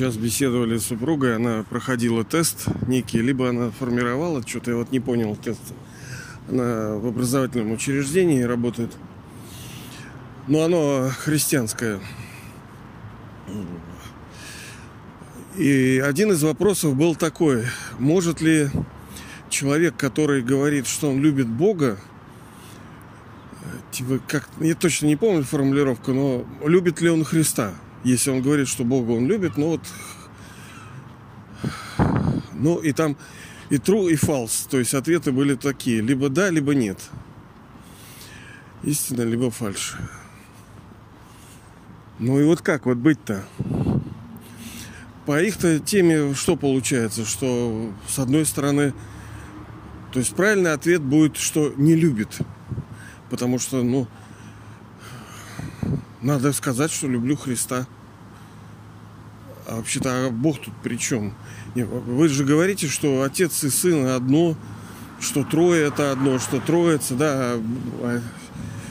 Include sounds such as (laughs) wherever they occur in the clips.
сейчас беседовали с супругой, она проходила тест некий, либо она формировала, что-то я вот не понял тест. Она в образовательном учреждении работает. Но оно христианское. И один из вопросов был такой, может ли человек, который говорит, что он любит Бога, типа, как, я точно не помню формулировку, но любит ли он Христа? Если он говорит, что Бога он любит, ну вот, ну и там и true, и false, то есть ответы были такие, либо да, либо нет. Истина, либо фальш. Ну и вот как вот быть-то? По их-то теме что получается? Что с одной стороны, то есть правильный ответ будет, что не любит. Потому что, ну, надо сказать, что люблю Христа. А вообще-то а Бог тут при чем? Вы же говорите, что отец и сын одно, что трое это одно, что троица, да, а, а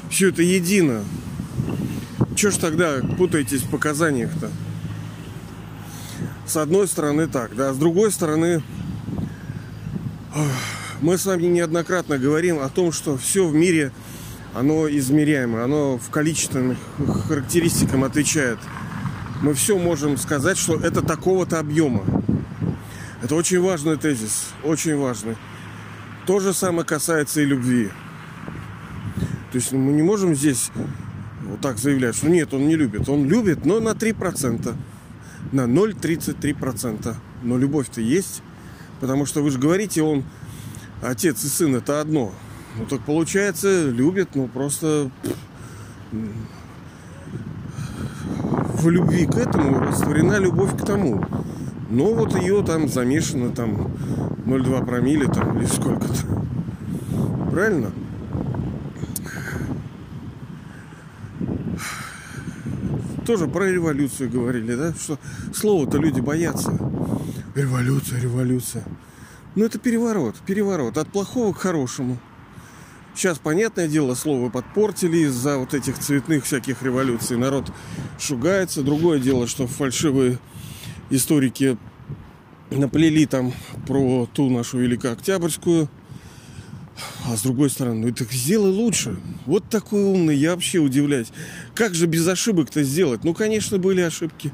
все это едино. Чего ж тогда путаетесь в показаниях-то? С одной стороны так, да, с другой стороны мы с вами неоднократно говорим о том, что все в мире оно измеряемо, оно в количественных характеристикам отвечает. Мы все можем сказать, что это такого-то объема. Это очень важный тезис, очень важный. То же самое касается и любви. То есть мы не можем здесь вот так заявлять, что нет, он не любит. Он любит, но на 3%. На 0,33%. Но любовь-то есть. Потому что вы же говорите, он отец и сын это одно. Ну так получается, любит, ну просто в любви к этому растворена любовь к тому. Но вот ее там замешано там 0,2 промили там или сколько-то. Правильно? Тоже про революцию говорили, да? Что слово-то люди боятся. Революция, революция. Ну это переворот, переворот от плохого к хорошему. Сейчас, понятное дело, слово подпортили из-за вот этих цветных всяких революций. Народ шугается. Другое дело, что фальшивые историки наплели там про ту нашу Великооктябрьскую. А с другой стороны, ну так сделай лучше. Вот такой умный, я вообще удивляюсь. Как же без ошибок-то сделать? Ну, конечно, были ошибки.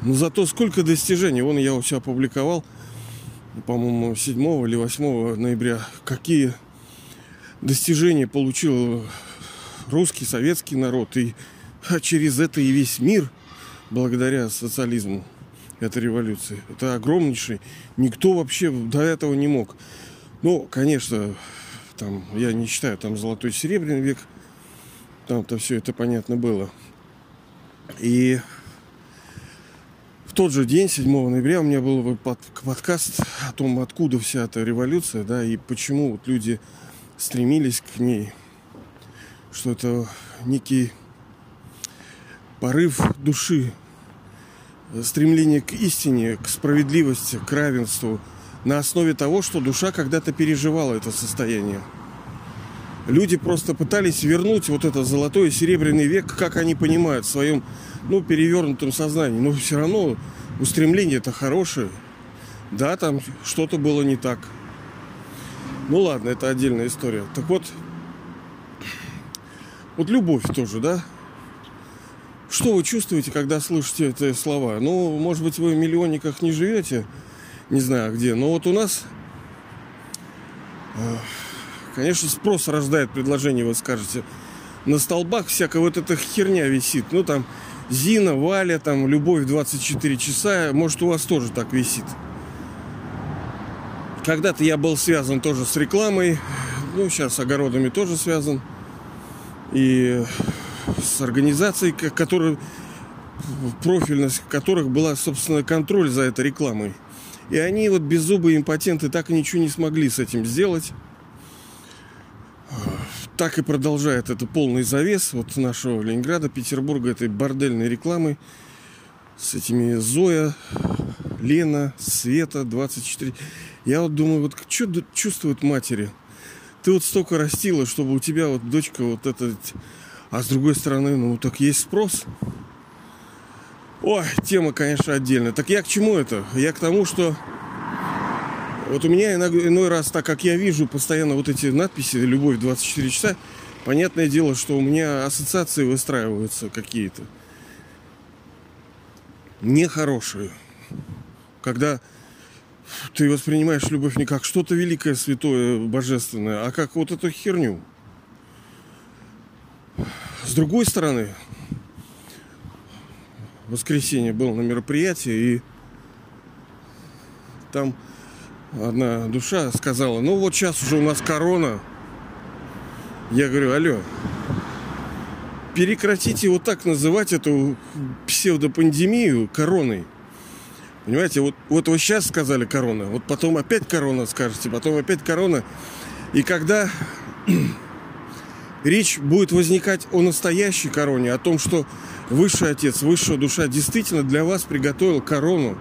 Но зато сколько достижений. Вон я у себя опубликовал, по-моему, 7 или 8 ноября. Какие достижения получил русский, советский народ. И а через это и весь мир, благодаря социализму, этой революции. Это огромнейший. Никто вообще до этого не мог. Ну, конечно, там, я не считаю, там золотой серебряный век. Там-то все это понятно было. И в тот же день, 7 ноября, у меня был подкаст о том, откуда вся эта революция, да, и почему вот люди стремились к ней, что это некий порыв души, стремление к истине, к справедливости, к равенству на основе того, что душа когда-то переживала это состояние. Люди просто пытались вернуть вот этот золотой и серебряный век, как они понимают, в своем ну, перевернутом сознании. Но все равно устремление это хорошее. Да, там что-то было не так. Ну ладно, это отдельная история. Так вот, вот любовь тоже, да? Что вы чувствуете, когда слышите эти слова? Ну, может быть, вы в миллионниках не живете, не знаю где, но вот у нас, э, конечно, спрос рождает предложение, вы скажете. На столбах всякая вот эта херня висит. Ну, там, Зина, Валя, там, Любовь 24 часа. Может, у вас тоже так висит. Когда-то я был связан тоже с рекламой. Ну, сейчас с огородами тоже связан. И с организацией, которая, профильность которых была, собственно, контроль за этой рекламой. И они, вот беззубые импотенты, так и ничего не смогли с этим сделать. Так и продолжает это полный завес вот нашего Ленинграда, Петербурга, этой бордельной рекламой с этими Зоя, Лена, Света, 24. Я вот думаю, вот что чувствуют матери? Ты вот столько растила, чтобы у тебя вот дочка вот эта... А с другой стороны, ну так есть спрос. Ой, тема, конечно, отдельная. Так я к чему это? Я к тому, что вот у меня иной, иной раз, так как я вижу постоянно вот эти надписи «Любовь 24 часа», понятное дело, что у меня ассоциации выстраиваются какие-то нехорошие. Когда ты воспринимаешь любовь не как что-то великое, святое, божественное, а как вот эту херню. С другой стороны, в воскресенье был на мероприятии, и там одна душа сказала, ну вот сейчас уже у нас корона. Я говорю, алло, прекратите вот так называть эту псевдопандемию короной. Понимаете, вот, вот вы сейчас сказали корона, вот потом опять корона скажете, потом опять корона. И когда (clears throat) речь будет возникать о настоящей короне, о том, что Высший Отец, Высшая Душа действительно для вас приготовил корону,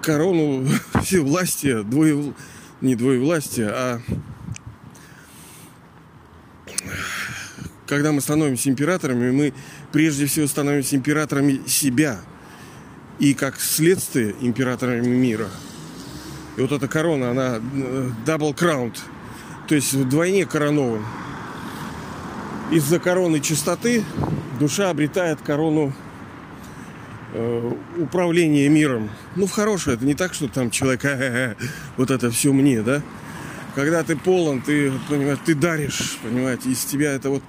корону (laughs) всевластия, двое, не двоевластия, а когда мы становимся императорами, мы прежде всего становимся императорами себя и как следствие императорами мира. И вот эта корона, она э, double crowned, то есть вдвойне коронован. Из-за короны чистоты душа обретает корону Э, управление миром. Ну, в хорошее, это не так, что там человек, вот это все мне, да? Когда ты полон, ты, понимаешь, ты даришь, понимаете, из тебя это вот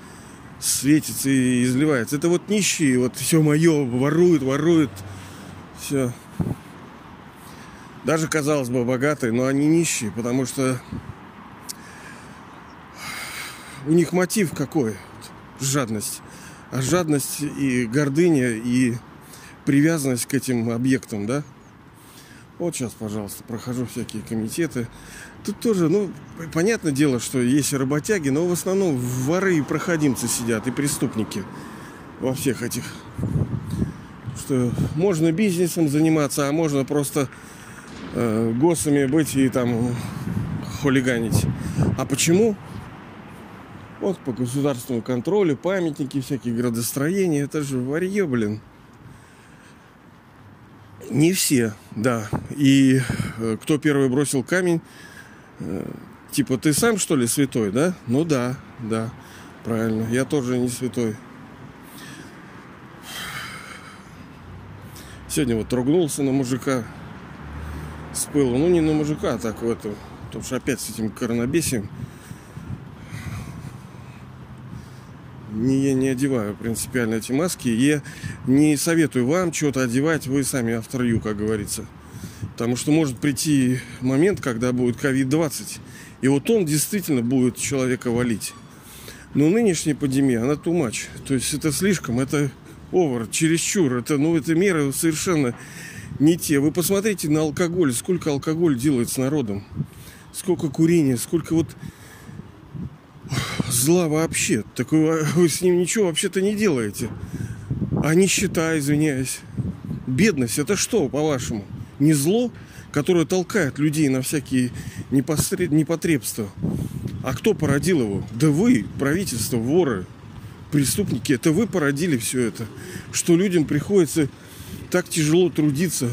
светится и изливается. Это вот нищие, вот все мое, воруют, воруют, все. Даже, казалось бы, богатые, но они нищие, потому что у них мотив какой? Жадность. А жадность и гордыня, и привязанность к этим объектам, да? Вот сейчас, пожалуйста, прохожу всякие комитеты. Тут тоже, ну, понятное дело, что есть работяги, но в основном воры и проходимцы сидят, и преступники во всех этих. Что можно бизнесом заниматься, а можно просто э, госами быть и там хулиганить. А почему? Вот по государственному контролю, памятники, всякие градостроения. Это же варье, блин. Не все, да. И э, кто первый бросил камень, э, типа, ты сам, что ли, святой, да? Ну да, да, правильно. Я тоже не святой. Сегодня вот ругнулся на мужика с пылу. Ну, не на мужика, а так в эту. Потому что опять с этим коронабесием не, я не одеваю принципиально эти маски. Я не советую вам что-то одевать, вы сами авторю, как говорится. Потому что может прийти момент, когда будет COVID-20, и вот он действительно будет человека валить. Но нынешняя пандемия, она much. То есть это слишком, это овер, чересчур. Это, ну, это меры совершенно не те. Вы посмотрите на алкоголь, сколько алкоголь делает с народом. Сколько курения, сколько вот зла вообще. Такого вы с ним ничего вообще-то не делаете. А нищета, извиняюсь. Бедность это что, по-вашему? Не зло, которое толкает людей на всякие непосред... непотребства. А кто породил его? Да вы, правительство, воры, преступники. Это вы породили все это. Что людям приходится так тяжело трудиться,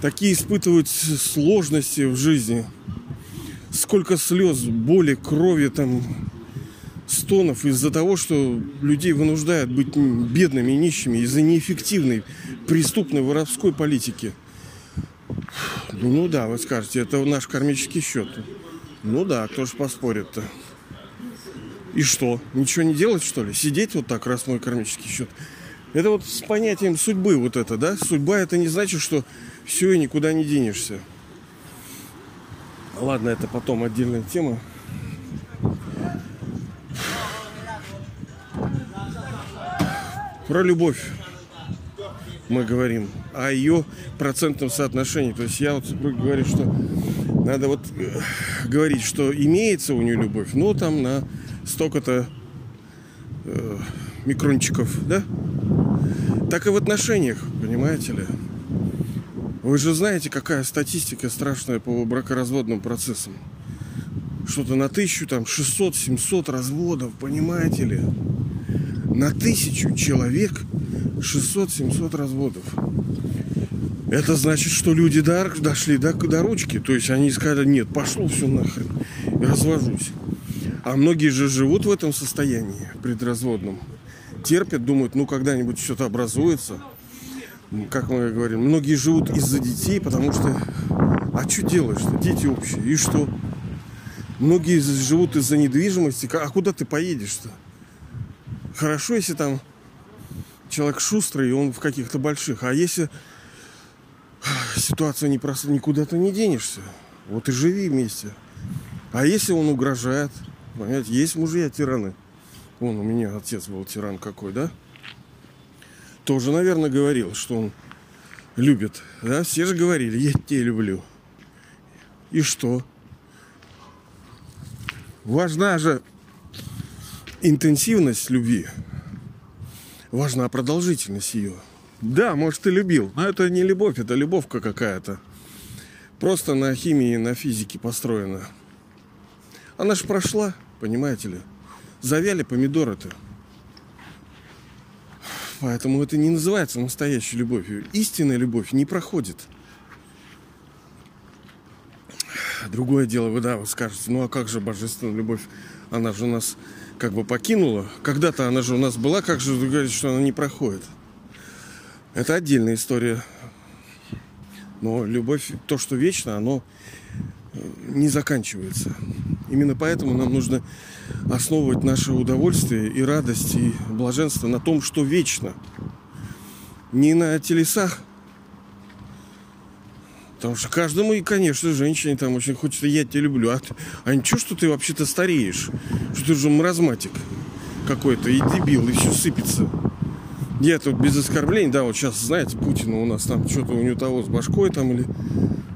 такие испытывать сложности в жизни – сколько слез, боли, крови, там, стонов из-за того, что людей вынуждают быть бедными нищими из-за неэффективной преступной воровской политики. Ну, да, вы скажете, это наш кармический счет. Ну да, кто ж поспорит-то? И что? Ничего не делать, что ли? Сидеть вот так, раз мой кармический счет? Это вот с понятием судьбы вот это, да? Судьба это не значит, что все и никуда не денешься. Ладно, это потом отдельная тема. Про любовь мы говорим, о ее процентном соотношении. То есть я вот говорю, что надо вот э, говорить, что имеется у нее любовь, но там на столько-то э, микрончиков, да? Так и в отношениях, понимаете ли. Вы же знаете, какая статистика страшная по бракоразводным процессам. Что-то на тысячу, там, 600-700 разводов, понимаете ли? На тысячу человек 600-700 разводов. Это значит, что люди дошли до, до ручки. То есть они сказали, нет, пошло все нахрен. И развожусь. А многие же живут в этом состоянии предразводном. Терпят, думают, ну когда-нибудь что-то образуется. Как мы говорим, многие живут из-за детей, потому что... А что делаешь-то? Дети общие. И что? Многие живут из-за недвижимости. А куда ты поедешь-то? Хорошо, если там человек шустрый, и он в каких-то больших. А если ситуация непростая, никуда ты не денешься. Вот и живи вместе. А если он угрожает, понимаете, есть мужья тираны. Вон у меня отец был тиран какой, да? Тоже, наверное, говорил, что он любит. Да, все же говорили, я тебя люблю. И что? Важна же интенсивность любви. Важна продолжительность ее. Да, может, и любил. Но это не любовь, это любовка какая-то. Просто на химии, на физике построена. Она ж прошла, понимаете ли. Завяли помидоры-то. Поэтому это не называется настоящей любовью. Истинная любовь не проходит. Другое дело, вы да, вы скажете, ну а как же божественная любовь? Она же нас как бы покинула. Когда-то она же у нас была, как же вы говорите, что она не проходит? Это отдельная история. Но любовь, то, что вечно, оно не заканчивается. Именно поэтому нам нужно основывать наше удовольствие и радость и блаженство на том, что вечно. Не на телесах. Потому что каждому, и, конечно, женщине там очень хочется, я тебя люблю. А, а ничего, что ты вообще-то стареешь? Что ты уже маразматик какой-то и дебил, и все сыпется. Я тут без оскорблений, да, вот сейчас, знаете, Путина у нас там что-то у него того с башкой там или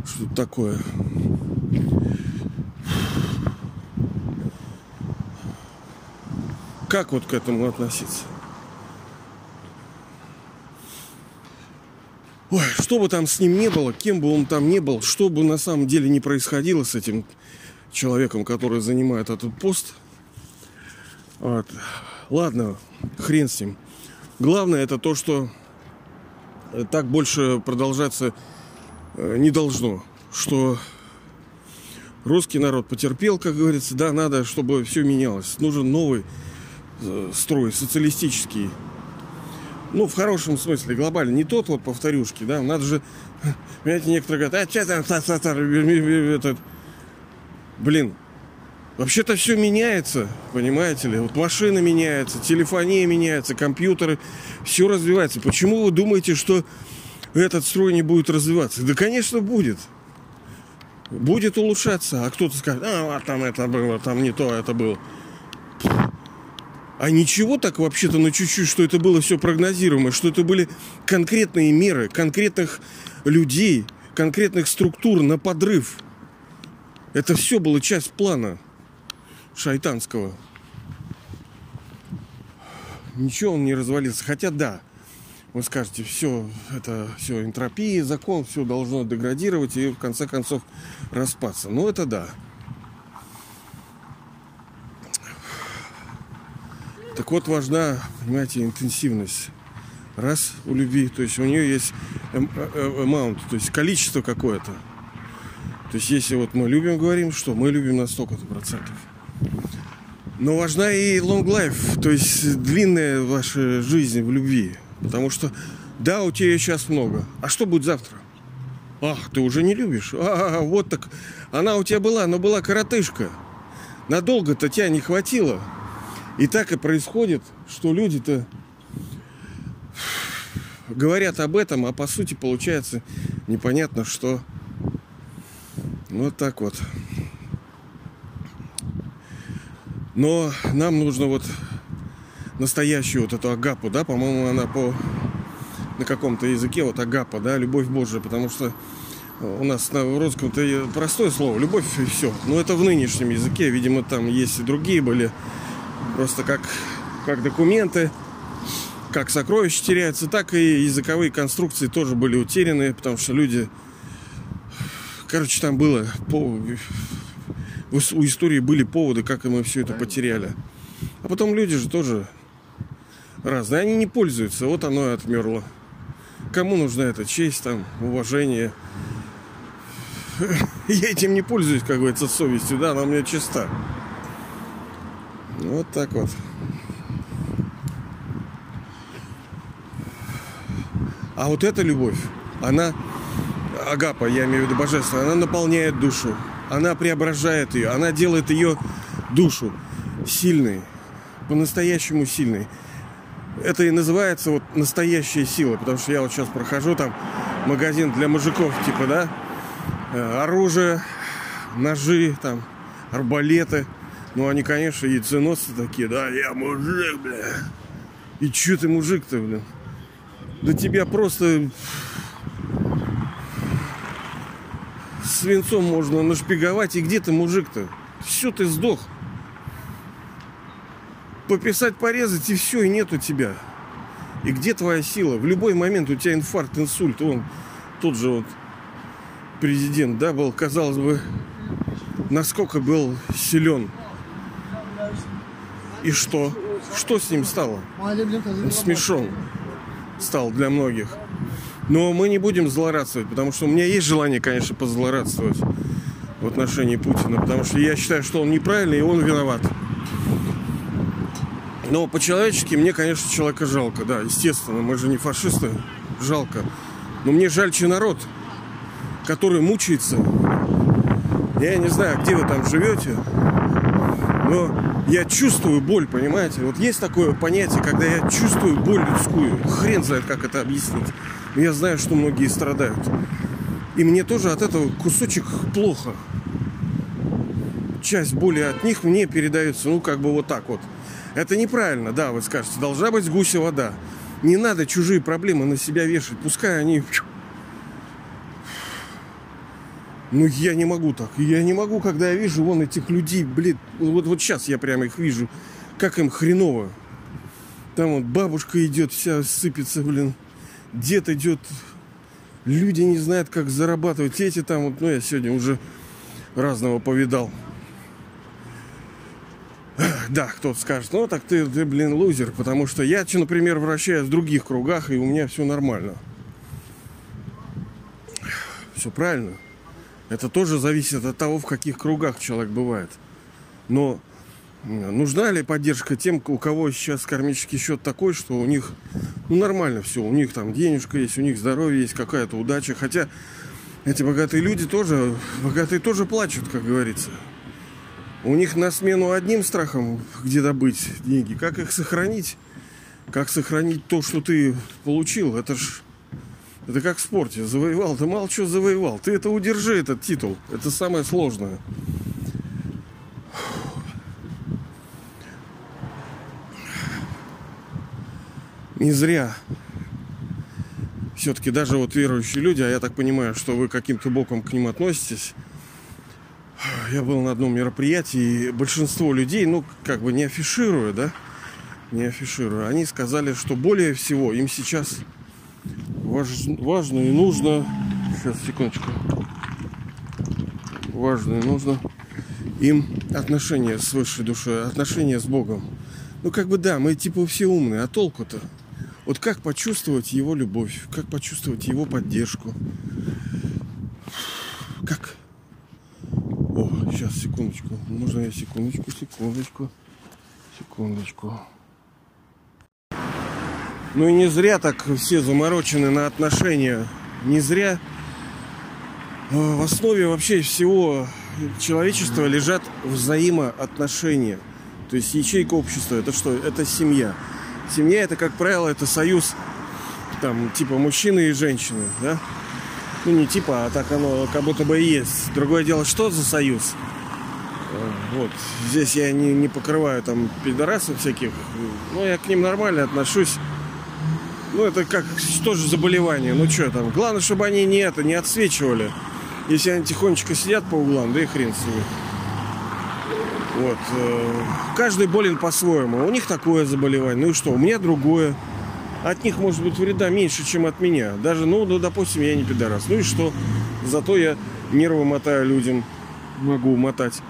что-то такое. Как вот к этому относиться? Ой, что бы там с ним не было, кем бы он там не был, что бы на самом деле не происходило с этим человеком, который занимает этот пост. Вот. Ладно, хрен с ним. Главное это то, что э, так больше продолжаться э, не должно. Что русский народ потерпел, как говорится, да, надо, чтобы все менялось. Нужен новый строй, социалистический. Ну, в хорошем смысле, глобально. Не тот вот повторюшки, да. Надо же, (laughs) понимаете, некоторые говорят, а что там, этот, блин, Вообще-то все меняется, понимаете ли? Вот машина меняется, телефония меняется, компьютеры, все развивается. Почему вы думаете, что этот строй не будет развиваться? Да, конечно, будет. Будет улучшаться. А кто-то скажет, а, там это было, там не то это было. А ничего так вообще-то на чуть-чуть, что это было все прогнозируемо, что это были конкретные меры, конкретных людей, конкретных структур на подрыв. Это все было часть плана шайтанского. Ничего он не развалился. Хотя да, вы скажете, все, это все энтропия, закон, все должно деградировать и в конце концов распаться. Ну это да. Так вот важна, понимаете, интенсивность. Раз у любви, то есть у нее есть amount, то есть количество какое-то. То есть если вот мы любим, говорим, что мы любим на столько-то процентов. Но важна и long life, то есть длинная ваша жизнь в любви. Потому что, да, у тебя сейчас много. А что будет завтра? Ах, ты уже не любишь. А, вот так. Она у тебя была, но была коротышка. Надолго-то тебя не хватило. И так и происходит, что люди-то говорят об этом, а по сути получается непонятно что. Вот так вот. Но нам нужно вот настоящую вот эту агапу, да, по-моему, она по на каком-то языке, вот агапа, да, любовь Божия, потому что у нас на русском-то простое слово, любовь и все. Но это в нынешнем языке, видимо, там есть и другие были, просто как, как документы, как сокровища теряются, так и языковые конструкции тоже были утеряны, потому что люди, короче, там было по у истории были поводы, как мы все это потеряли. А потом люди же тоже разные. Они не пользуются, вот оно и отмерло. Кому нужна эта честь, там, уважение? (laughs) Я этим не пользуюсь, как говорится, совестью, да, она у меня чиста. Вот так вот. А вот эта любовь, она, агапа, я имею в виду божественная, она наполняет душу, она преображает ее, она делает ее душу сильной, по-настоящему сильной. Это и называется вот настоящая сила, потому что я вот сейчас прохожу там магазин для мужиков, типа, да, э, оружие, ножи, там, арбалеты. Ну, они, конечно, яйценосы такие, да, я мужик, бля. И чё ты мужик-то, блин? Да тебя просто свинцом можно нашпиговать. И где ты, мужик-то? Все, ты сдох. Пописать, порезать, и все, и нету тебя. И где твоя сила? В любой момент у тебя инфаркт, инсульт. Он тот же вот президент, да, был, казалось бы, насколько был силен. И что? Что с ним стало? Он смешон стал для многих. Но мы не будем злорадствовать, потому что у меня есть желание, конечно, позлорадствовать в отношении Путина, потому что я считаю, что он неправильный и он виноват. Но по-человечески мне, конечно, человека жалко, да, естественно, мы же не фашисты, жалко. Но мне жальче народ, который мучается. Я не знаю, где вы там живете, но я чувствую боль, понимаете? Вот есть такое понятие, когда я чувствую боль людскую. Хрен знает, как это объяснить. Но я знаю, что многие страдают. И мне тоже от этого кусочек плохо. Часть боли от них мне передается, ну, как бы вот так вот. Это неправильно, да, вы скажете. Должна быть гуся вода. Не надо чужие проблемы на себя вешать. Пускай они ну, я не могу так. Я не могу, когда я вижу вон этих людей, блин, вот, вот сейчас я прямо их вижу, как им хреново. Там вот бабушка идет, вся сыпется, блин. Дед идет. Люди не знают, как зарабатывать. Эти там вот, ну, я сегодня уже разного повидал. Да, кто-то скажет, ну так ты, ты, блин, лузер, потому что я, например, вращаюсь в других кругах, и у меня все нормально. Все правильно. Это тоже зависит от того, в каких кругах человек бывает. Но нужна ли поддержка тем, у кого сейчас кармический счет такой, что у них ну, нормально все, у них там денежка есть, у них здоровье есть, какая-то удача. Хотя эти богатые люди тоже, богатые тоже плачут, как говорится. У них на смену одним страхом, где добыть деньги, как их сохранить, как сохранить то, что ты получил. Это ж это как в спорте. Завоевал, ты мало что завоевал. Ты это удержи, этот титул. Это самое сложное. Не зря. Все-таки даже вот верующие люди, а я так понимаю, что вы каким-то боком к ним относитесь. Я был на одном мероприятии, и большинство людей, ну, как бы не афишируя, да, не афишируя, они сказали, что более всего им сейчас важно и нужно, сейчас, секундочку, важно и нужно им отношения с высшей душой, отношения с Богом. Ну, как бы да, мы типа все умные, а толку-то? Вот как почувствовать его любовь, как почувствовать его поддержку? Как? О, сейчас, секундочку. Можно я секундочку, секундочку, секундочку. Ну и не зря так все заморочены на отношения. Не зря в основе вообще всего человечества лежат взаимоотношения. То есть ячейка общества это что? Это семья. Семья это, как правило, это союз там типа мужчины и женщины, да? Ну не типа, а так оно как будто бы и есть. Другое дело, что за союз? Вот. Здесь я не, не покрываю там пидорасов всяких. Но я к ним нормально отношусь. Ну, это как тоже заболевание. Ну, что там. Главное, чтобы они не это, не отсвечивали. Если они тихонечко сидят по углам, да и хрен с ними. Вот. Э, каждый болен по-своему. У них такое заболевание. Ну и что? У меня другое. От них может быть вреда меньше, чем от меня. Даже, ну, ну, допустим, я не пидорас. Ну и что? Зато я нервы мотаю людям. Могу мотать.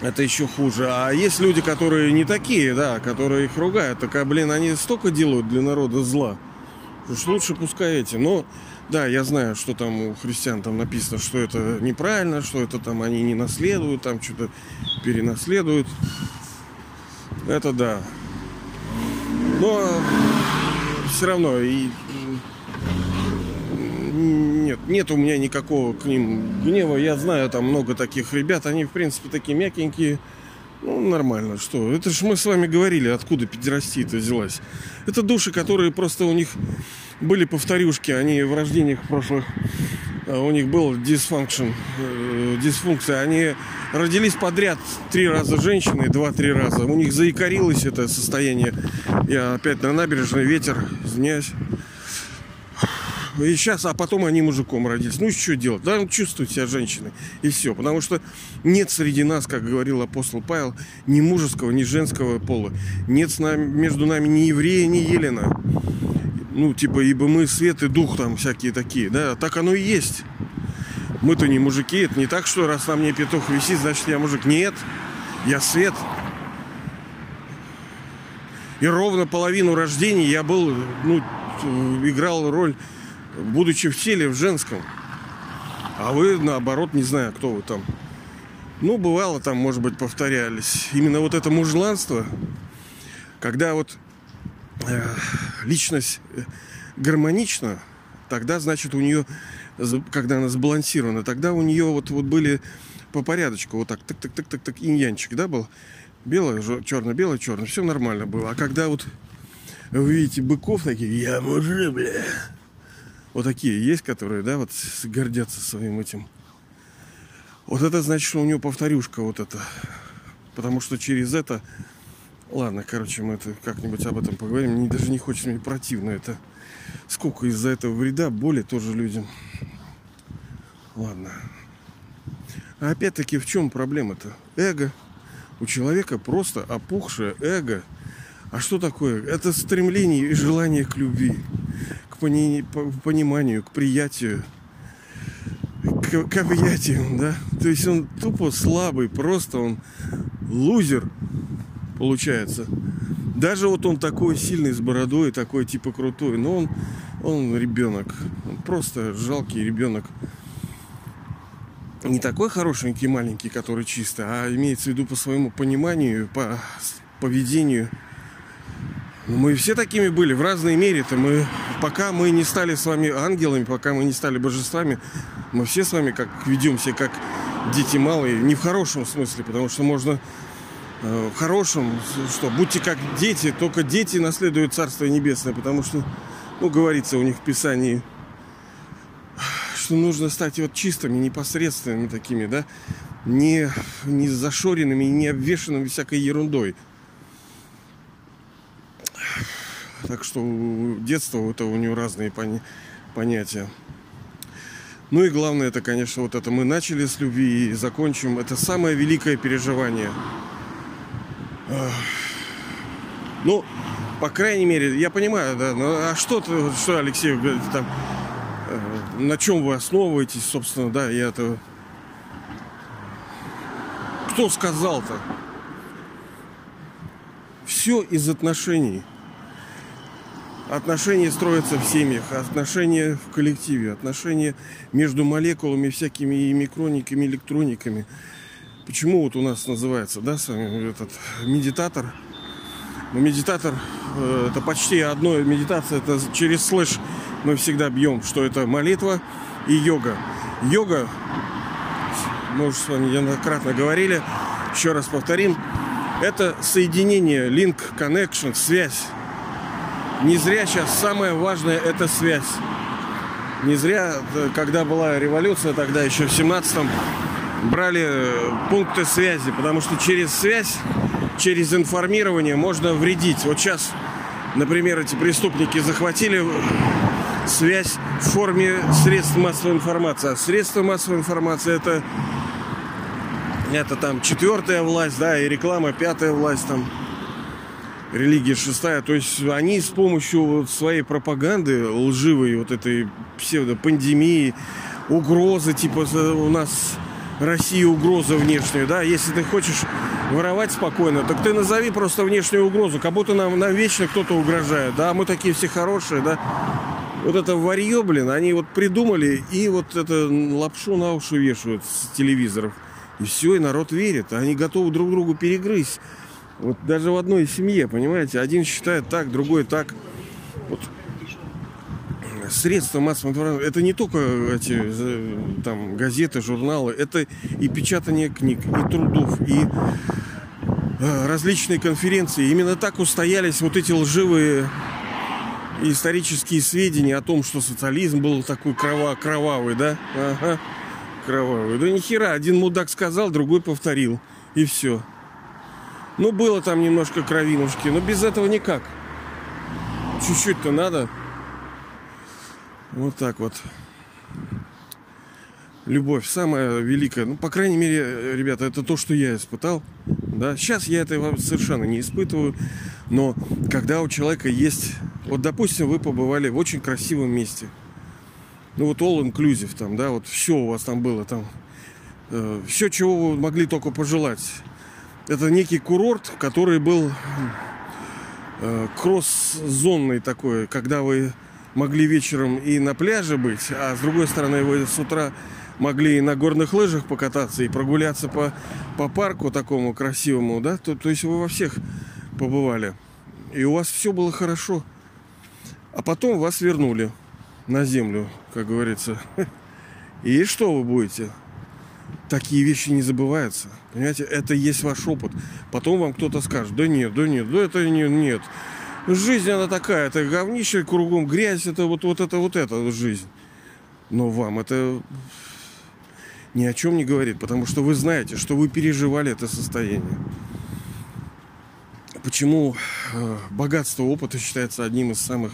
Это еще хуже. А есть люди, которые не такие, да, которые их ругают. Так, а, блин, они столько делают для народа зла. Уж лучше пускай эти. Но, да, я знаю, что там у христиан там написано, что это неправильно, что это там они не наследуют, там что-то перенаследуют. Это да. Но все равно и нет, нет у меня никакого к ним гнева. Я знаю там много таких ребят, они в принципе такие мягенькие. Ну, нормально, что? Это же мы с вами говорили, откуда педерастия-то взялась. Это души, которые просто у них были повторюшки, они в рождениях прошлых, а, у них был дисфункшн, э, дисфункция. Они родились подряд три раза женщины, два-три раза. У них заикарилось это состояние. Я опять на набережной, ветер, извиняюсь. И сейчас, а потом они мужиком родились. Ну, что делать? Да, чувствуют себя женщины. И все. Потому что нет среди нас, как говорил апостол Павел, ни мужеского, ни женского пола. Нет с нами, между нами ни еврея, ни елена. Ну, типа, ибо мы свет и дух там всякие такие. Да, так оно и есть. Мы-то не мужики. Это не так, что раз на мне петух висит, значит, я мужик. Нет. Я свет. И ровно половину рождения я был, ну, играл роль будучи в теле в женском. А вы, наоборот, не знаю, кто вы там. Ну, бывало там, может быть, повторялись. Именно вот это мужланство, когда вот э, личность э, гармонична, тогда, значит, у нее, когда она сбалансирована, тогда у нее вот, вот были по порядочку, вот так, так, так, так, так, так, иньянчик, да, был? Белое, черное, белое, черное, все нормально было. А когда вот вы видите быков такие, я мужик, бля, вот такие есть, которые, да, вот гордятся своим этим. Вот это значит, что у него повторюшка вот это. Потому что через это... Ладно, короче, мы это как-нибудь об этом поговорим. Мне даже не хочется, мне противно это. Сколько из-за этого вреда, боли тоже людям. Ладно. А опять-таки в чем проблема-то? Эго. У человека просто опухшее эго. А что такое? Это стремление и желание к любви пони, по, пониманию, к приятию, к, к объятию, да. То есть он тупо слабый, просто он лузер получается. Даже вот он такой сильный с бородой, такой типа крутой, но он, он ребенок. Он просто жалкий ребенок. Не такой хорошенький маленький, который чисто, а имеется в виду по своему пониманию, по поведению – ну, мы все такими были в разной мере-то. Мы, пока мы не стали с вами ангелами, пока мы не стали божествами, мы все с вами как ведемся, как дети малые. Не в хорошем смысле, потому что можно э, в хорошем, что будьте как дети, только дети наследуют Царство Небесное, потому что, ну, говорится у них в Писании, что нужно стать вот чистыми, непосредственными такими, да, не, не зашоренными, не обвешенными всякой ерундой. Так что детство это у него разные понятия. Ну и главное, это, конечно, вот это мы начали с любви и закончим. Это самое великое переживание. Ну, по крайней мере, я понимаю, да, ну а что, что Алексей говорит, там, э, на чем вы основываетесь, собственно, да, я это... Кто сказал-то? Все из отношений. Отношения строятся в семьях, отношения в коллективе, отношения между молекулами, всякими и микрониками, электрониками. Почему вот у нас называется, да, с вами этот медитатор? Ну, медитатор э, это почти одно, медитация это через слэш мы всегда бьем, что это молитва и йога. Йога, мы уже с вами неоднократно говорили, еще раз повторим, это соединение, link, connection, связь не зря сейчас самое важное это связь. Не зря, когда была революция, тогда еще в 17-м, брали э, пункты связи, потому что через связь, через информирование можно вредить. Вот сейчас, например, эти преступники захватили связь в форме средств массовой информации. А средства массовой информации это это там четвертая власть, да, и реклама пятая власть там религия шестая. То есть они с помощью вот своей пропаганды лживой, вот этой псевдопандемии, угрозы, типа у нас России угрозу внешнюю, да, если ты хочешь воровать спокойно, так ты назови просто внешнюю угрозу, как будто нам, нам вечно кто-то угрожает, да, мы такие все хорошие, да. Вот это варье, блин, они вот придумали и вот это лапшу на уши вешают с телевизоров. И все, и народ верит. Они готовы друг другу перегрызть. Вот даже в одной семье, понимаете, один считает так, другой так. Вот средства массовой информации, это не только эти там газеты, журналы, это и печатание книг, и трудов, и э, различные конференции. Именно так устоялись вот эти лживые исторические сведения о том, что социализм был такой крова кровавый, да? Ага, кровавый. Да ни хера, один мудак сказал, другой повторил. И все. Ну, было там немножко кровинушки, но без этого никак. Чуть-чуть-то надо. Вот так вот. Любовь самая великая. Ну, по крайней мере, ребята, это то, что я испытал. Да? Сейчас я этого совершенно не испытываю. Но когда у человека есть... Вот, допустим, вы побывали в очень красивом месте. Ну, вот all inclusive там, да, вот все у вас там было там. Э, все, чего вы могли только пожелать. Это некий курорт, который был э, кросс-зонный такой, когда вы могли вечером и на пляже быть, а с другой стороны вы с утра могли и на горных лыжах покататься, и прогуляться по, по парку такому красивому, да, то, то есть вы во всех побывали. И у вас все было хорошо. А потом вас вернули на землю, как говорится. (laughs) И что вы будете? Такие вещи не забываются. Понимаете, это есть ваш опыт. Потом вам кто-то скажет, да нет, да нет, да это не, нет. Жизнь она такая, это говнище, кругом грязь, это вот, вот это, вот это жизнь. Но вам это ни о чем не говорит, потому что вы знаете, что вы переживали это состояние. Почему э, богатство опыта считается одним из самых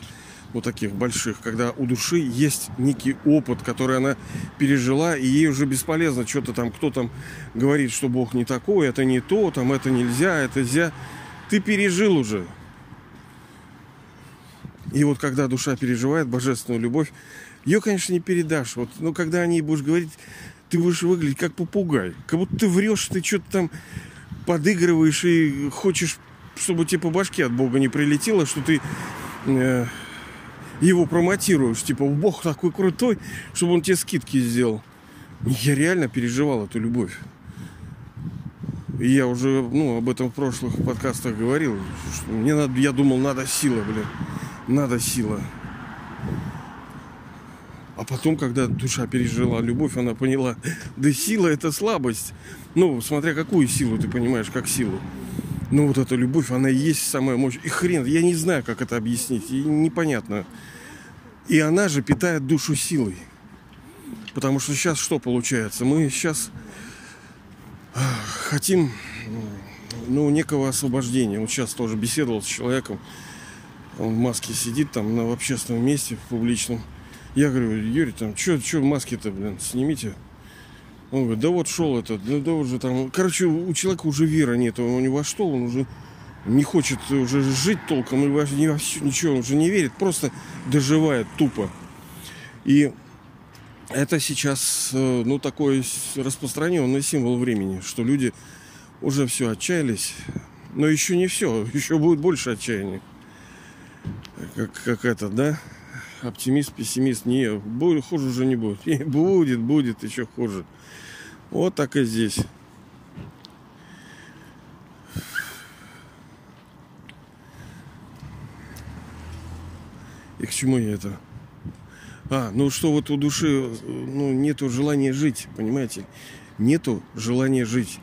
вот таких больших, когда у души есть некий опыт, который она пережила, и ей уже бесполезно что-то там, кто там говорит, что Бог не такой, это не то, там это нельзя, это нельзя. Ты пережил уже. И вот когда душа переживает божественную любовь, ее, конечно, не передашь. Вот, но когда о ней будешь говорить, ты будешь выглядеть как попугай. Как будто ты врешь, ты что-то там подыгрываешь и хочешь, чтобы тебе по башке от Бога не прилетело, что ты э, его промотируешь. Типа, Бог такой крутой, чтобы он тебе скидки сделал. Я реально переживал эту любовь. И я уже ну, об этом в прошлых подкастах говорил. Мне надо, я думал, надо сила, блин. Надо сила. А потом, когда душа пережила любовь, она поняла, да сила это слабость. Ну, смотря какую силу ты понимаешь, как силу. Ну, вот эта любовь, она и есть самая мощь. И хрен, я не знаю, как это объяснить. И непонятно. И она же питает душу силой. Потому что сейчас что получается? Мы сейчас а, хотим ну, некого освобождения. Вот сейчас тоже беседовал с человеком. Он в маске сидит там на, общественном месте, в публичном. Я говорю, Юрий, там, что в маске-то, блин, снимите. Он говорит, да вот шел этот, да, да уже там. Короче, у человека уже веры нет, у него что, он уже не хочет уже жить толком, и вообще ничего, он уже не верит, просто доживает тупо. И это сейчас, э, ну, такой распространенный символ времени, что люди уже все отчаялись, но еще не все, (laughs) еще будет больше отчаяния. Как, как этот, да? Оптимист, пессимист. Не, будет, хуже уже не будет. (laughs) И будет, будет еще хуже. Вот так и здесь. И к чему я это? А, ну что вот у души ну, нету желания жить, понимаете? Нету желания жить.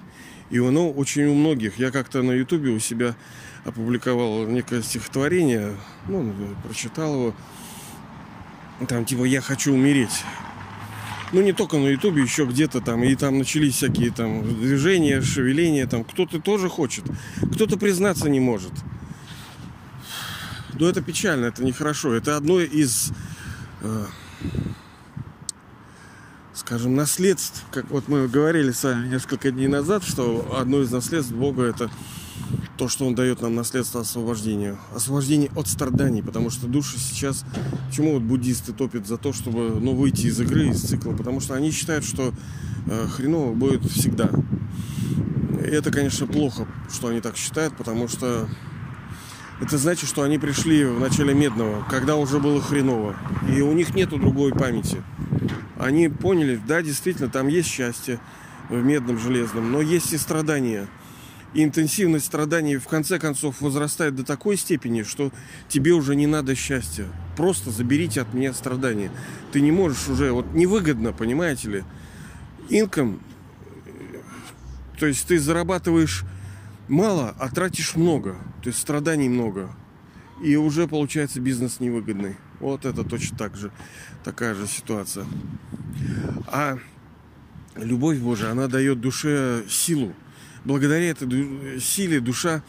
И оно очень у многих. Я как-то на ютубе у себя опубликовал некое стихотворение, ну, прочитал его. Там типа «Я хочу умереть». Ну, не только на Ютубе, еще где-то там. И там начались всякие там движения, шевеления. Там кто-то тоже хочет. Кто-то признаться не может. Но это печально, это нехорошо. Это одно из, э, скажем, наследств. Как вот мы говорили с вами несколько дней назад, что одно из наследств Бога это то, что он дает нам наследство освобождения. Освобождение от страданий, потому что души сейчас... Почему вот буддисты топят за то, чтобы ну, выйти из игры, из цикла? Потому что они считают, что э, хреново будет всегда. И это, конечно, плохо, что они так считают, потому что это значит, что они пришли в начале Медного, когда уже было хреново. И у них нету другой памяти. Они поняли, да, действительно, там есть счастье в Медном Железном, но есть и страдания. И интенсивность страданий в конце концов возрастает до такой степени, что тебе уже не надо счастья. Просто заберите от меня страдания. Ты не можешь уже, вот невыгодно, понимаете ли. Инком, то есть ты зарабатываешь мало, а тратишь много. То есть страданий много. И уже получается бизнес невыгодный. Вот это точно так же. Такая же ситуация. А любовь Божия, она дает душе силу. Благодаря этой силе душа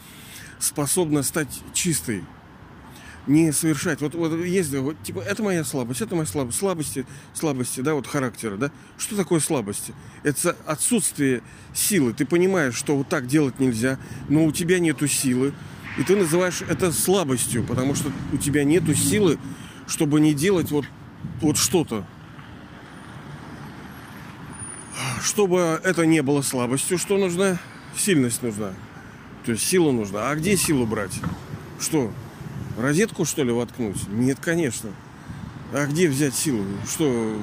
способна стать чистой, не совершать. Вот, вот есть, вот, типа, это моя слабость, это моя слабость. Слабости, слабости, да, вот характера, да. Что такое слабости? Это отсутствие силы. Ты понимаешь, что вот так делать нельзя, но у тебя нету силы. И ты называешь это слабостью, потому что у тебя нету силы, чтобы не делать вот, вот что-то. Чтобы это не было слабостью, что нужна? Сильность нужна. То есть сила нужна. А где силу брать? Что? Розетку, что ли, воткнуть? Нет, конечно. А где взять силу? Что,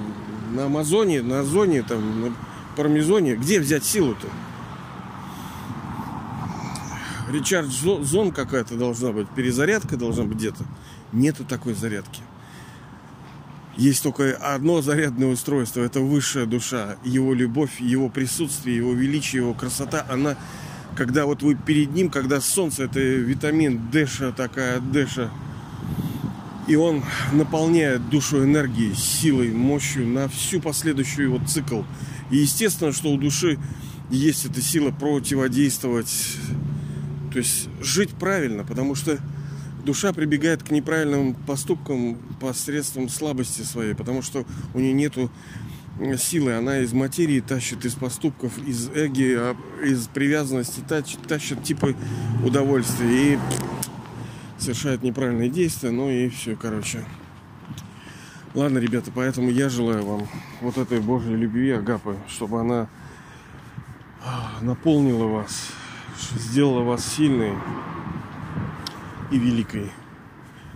на Амазоне, на Озоне, там, на Пармезоне? Где взять силу-то? Ричард Зон какая-то должна быть, перезарядка должна быть где-то. Нету такой зарядки. Есть только одно зарядное устройство, это высшая душа, его любовь, его присутствие, его величие, его красота, она когда вот вы перед ним, когда солнце, это витамин Дэша такая, Дэша, и он наполняет душу энергией, силой, мощью на всю последующую его цикл. И естественно, что у души есть эта сила противодействовать, то есть жить правильно, потому что душа прибегает к неправильным поступкам посредством слабости своей, потому что у нее нету силы, она из материи тащит, из поступков, из эги, а из привязанности тащит, тащит типа удовольствия и совершает неправильные действия, ну и все, короче. Ладно, ребята, поэтому я желаю вам вот этой Божьей любви, Агапы, чтобы она наполнила вас, сделала вас сильной и великой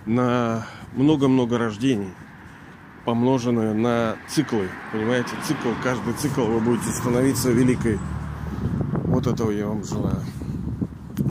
на много-много рождений помноженное на циклы. Понимаете, цикл, каждый цикл вы будете становиться великой. Вот этого я вам желаю.